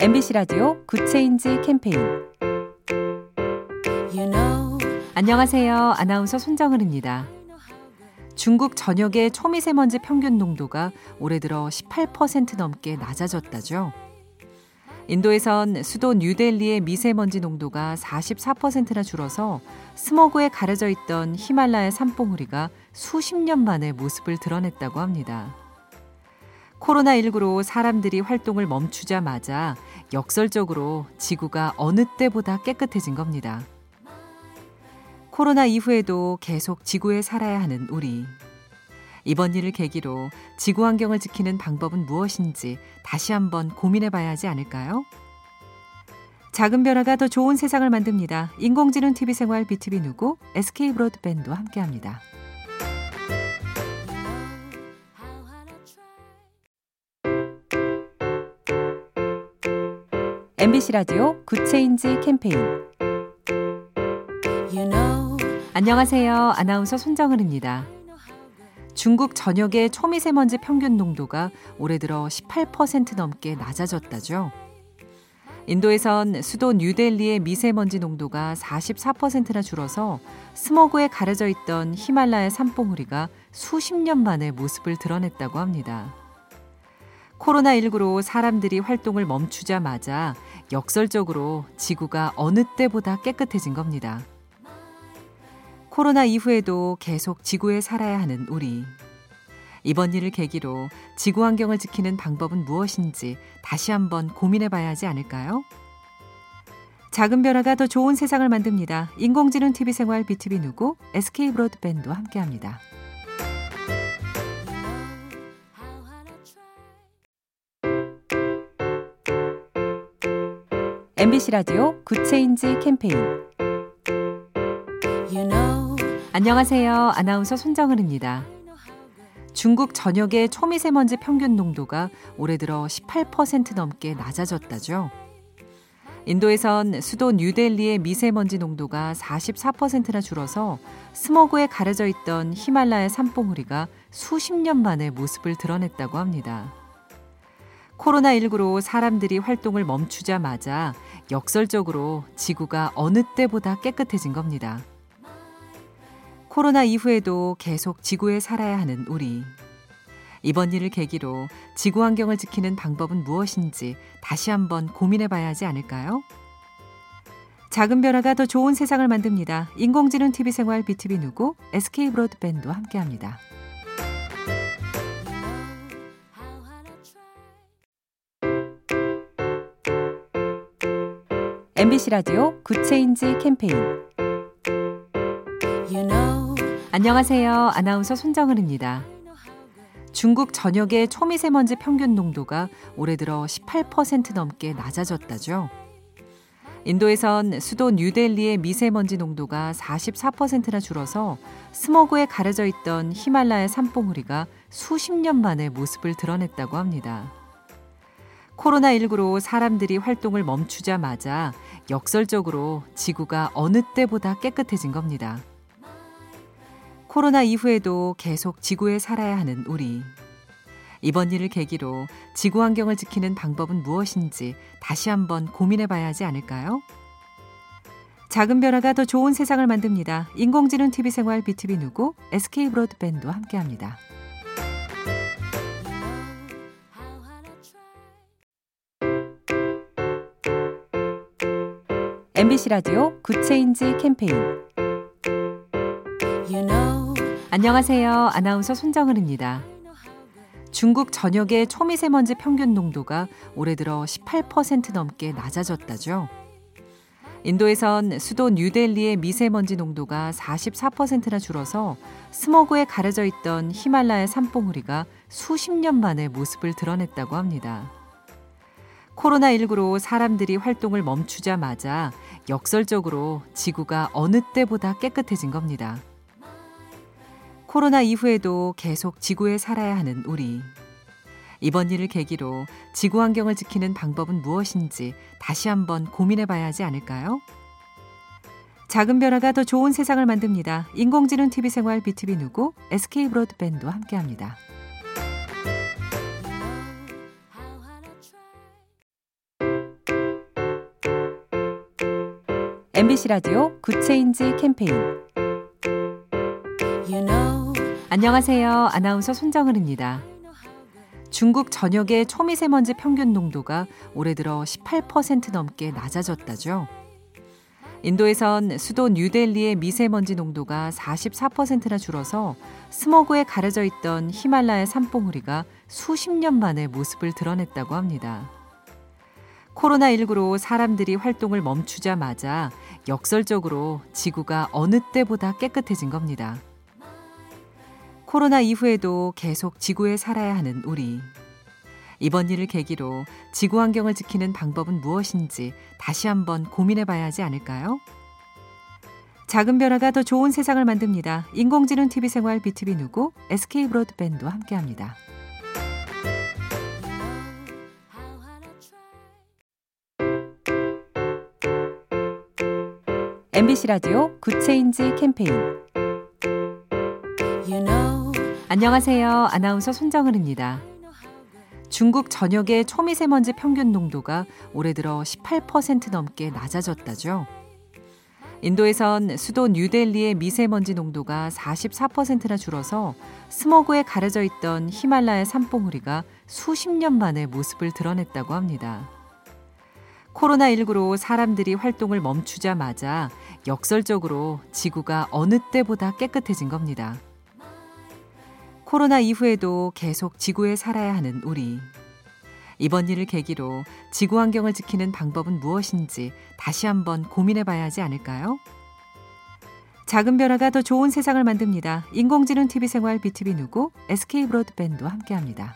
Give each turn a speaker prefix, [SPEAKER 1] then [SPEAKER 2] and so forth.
[SPEAKER 1] MBC 라디오 Good Change 캠페인
[SPEAKER 2] You know,
[SPEAKER 1] 안녕하세요. 아나운서 손정은입니다. 중국 전역의 초미세먼지 평균 농도가 올해 들어 18% 넘게 낮아졌다죠. 인도에선 수도 뉴델리의 미세먼지 농도가 44%나 줄어서 스모그에 가려져 있던 히말라야 산봉우리가 수십 년 만에 모습을 드러냈다고 합니다. 코로나19로 사람들이 활동을 멈추자마자 역설적으로 지구가 어느 때보다 깨끗해진 겁니다. 코로나 이후에도 계속 지구에 살아야 하는 우리. 이번 일을 계기로 지구 환경을 지키는 방법은 무엇인지 다시 한번 고민해 봐야 하지 않을까요? 작은 변화가 더 좋은 세상을 만듭니다. 인공지능 TV 생활 BTV 누구 SK 브로드밴드와 함께합니다. MBC 라디오 Good Change 캠페인
[SPEAKER 2] you know,
[SPEAKER 1] 안녕하세요. 아나운서 손정은입니다. 중국 전역의 초미세먼지 평균 농도가 올해 들어 18% 넘게 낮아졌다죠. 인도에선 수도 뉴델리의 미세먼지 농도가 44%나 줄어서 스모그에 가려져 있던 히말라야 산봉우리가 수십 년 만에 모습을 드러냈다고 합니다. 코로나19로 사람들이 활동을 멈추자마자 역설적으로 지구가 어느 때보다 깨끗해진 겁니다. 코로나 이후에도 계속 지구에 살아야 하는 우리. 이번 일을 계기로 지구 환경을 지키는 방법은 무엇인지 다시 한번 고민해 봐야 하지 않을까요? 작은 변화가 더 좋은 세상을 만듭니다. 인공지능 TV 생활 BTV 누구 SK 브로드밴드와 함께합니다. MBC 라디오 Good Change 캠페인
[SPEAKER 2] you know,
[SPEAKER 1] 안녕하세요. 아나운서 손정은입니다. 중국 전역의 초미세먼지 평균 농도가 올해 들어 18% 넘게 낮아졌다죠. 인도에선 수도 뉴델리의 미세먼지 농도가 44%나 줄어서 스모그에 가려져 있던 히말라야 산봉우리가 수십 년 만에 모습을 드러냈다고 합니다. 코로나19로 사람들이 활동을 멈추자마자 역설적으로 지구가 어느 때보다 깨끗해진 겁니다. 코로나 이후에도 계속 지구에 살아야 하는 우리. 이번 일을 계기로 지구 환경을 지키는 방법은 무엇인지 다시 한번 고민해 봐야 하지 않을까요? 작은 변화가 더 좋은 세상을 만듭니다. 인공지능 TV 생활 BTV 누구 SK 브로드밴드와 함께합니다. MBC 라디오 Good Change 캠페인
[SPEAKER 2] you know,
[SPEAKER 1] 안녕하세요. 아나운서 손정은입니다. 중국 전역의 초미세먼지 평균 농도가 올해 들어 18% 넘게 낮아졌다죠. 인도에선 수도 뉴델리의 미세먼지 농도가 44%나 줄어서 스모그에 가려져 있던 히말라야 산봉우리가 수십 년 만에 모습을 드러냈다고 합니다. 코로나19로 사람들이 활동을 멈추자마자 역설적으로 지구가 어느 때보다 깨끗해진 겁니다. 코로나 이후에도 계속 지구에 살아야 하는 우리. 이번 일을 계기로 지구 환경을 지키는 방법은 무엇인지 다시 한번 고민해 봐야 하지 않을까요? 작은 변화가 더 좋은 세상을 만듭니다. 인공지능 TV 생활 BTV 누구 SK 브로드밴드와 함께합니다. MBC 라디오 Good Change 캠페인
[SPEAKER 2] you know,
[SPEAKER 1] 안녕하세요. 아나운서 손정은입니다. 중국 전역의 초미세먼지 평균 농도가 올해 들어 18% 넘게 낮아졌다죠. 인도에선 수도 뉴델리의 미세먼지 농도가 44%나 줄어서 스모그에 가려져 있던 히말라야 산봉우리가 수십 년 만에 모습을 드러냈다고 합니다. 코로나19로 사람들이 활동을 멈추자마자 역설적으로 지구가 어느 때보다 깨끗해진 겁니다. 코로나 이후에도 계속 지구에 살아야 하는 우리. 이번 일을 계기로 지구 환경을 지키는 방법은 무엇인지 다시 한번 고민해 봐야 하지 않을까요? 작은 변화가 더 좋은 세상을 만듭니다. 인공지능 TV 생활 BTV 누구 SK 브로드밴드와 함께합니다. MBC 라디오 Good Change 캠페인
[SPEAKER 2] You know,
[SPEAKER 1] 안녕하세요. 아나운서 손정은입니다. 중국 전역의 초미세먼지 평균 농도가 올해 들어 18% 넘게 낮아졌다죠. 인도에선 수도 뉴델리의 미세먼지 농도가 44%나 줄어서 스모그에 가려져 있던 히말라야 산봉우리가 수십 년 만에 모습을 드러냈다고 합니다. 코로나19로 사람들이 활동을 멈추자마자 역설적으로 지구가 어느 때보다 깨끗해진 겁니다. 코로나 이후에도 계속 지구에 살아야 하는 우리. 이번 일을 계기로 지구 환경을 지키는 방법은 무엇인지 다시 한번 고민해 봐야 하지 않을까요? 작은 변화가 더 좋은 세상을 만듭니다. 인공지능 TV 생활 BTV 누구 SK 브로드밴드와 함께합니다. MBC 라디오 Good Change 캠페인
[SPEAKER 2] You know,
[SPEAKER 1] 안녕하세요. 아나운서 손정은입니다. 중국 전역의 초미세먼지 평균 농도가 올해 들어 18% 넘게 낮아졌다죠. 인도에선 수도 뉴델리의 미세먼지 농도가 44%나 줄어서 스모그에 가려져 있던 히말라야 산봉우리가 수십 년 만에 모습을 드러냈다고 합니다. 코로나19로 사람들이 활동을 멈추자마자 역설적으로 지구가 어느 때보다 깨끗해진 겁니다. 코로나 이후에도 계속 지구에 살아야 하는 우리. 이번 일을 계기로 지구 환경을 지키는 방법은 무엇인지 다시 한번 고민해 봐야 하지 않을까요? 작은 변화가 더 좋은 세상을 만듭니다. 인공지능 TV 생활 BTV 누구 SK 브로드밴드와 함께합니다.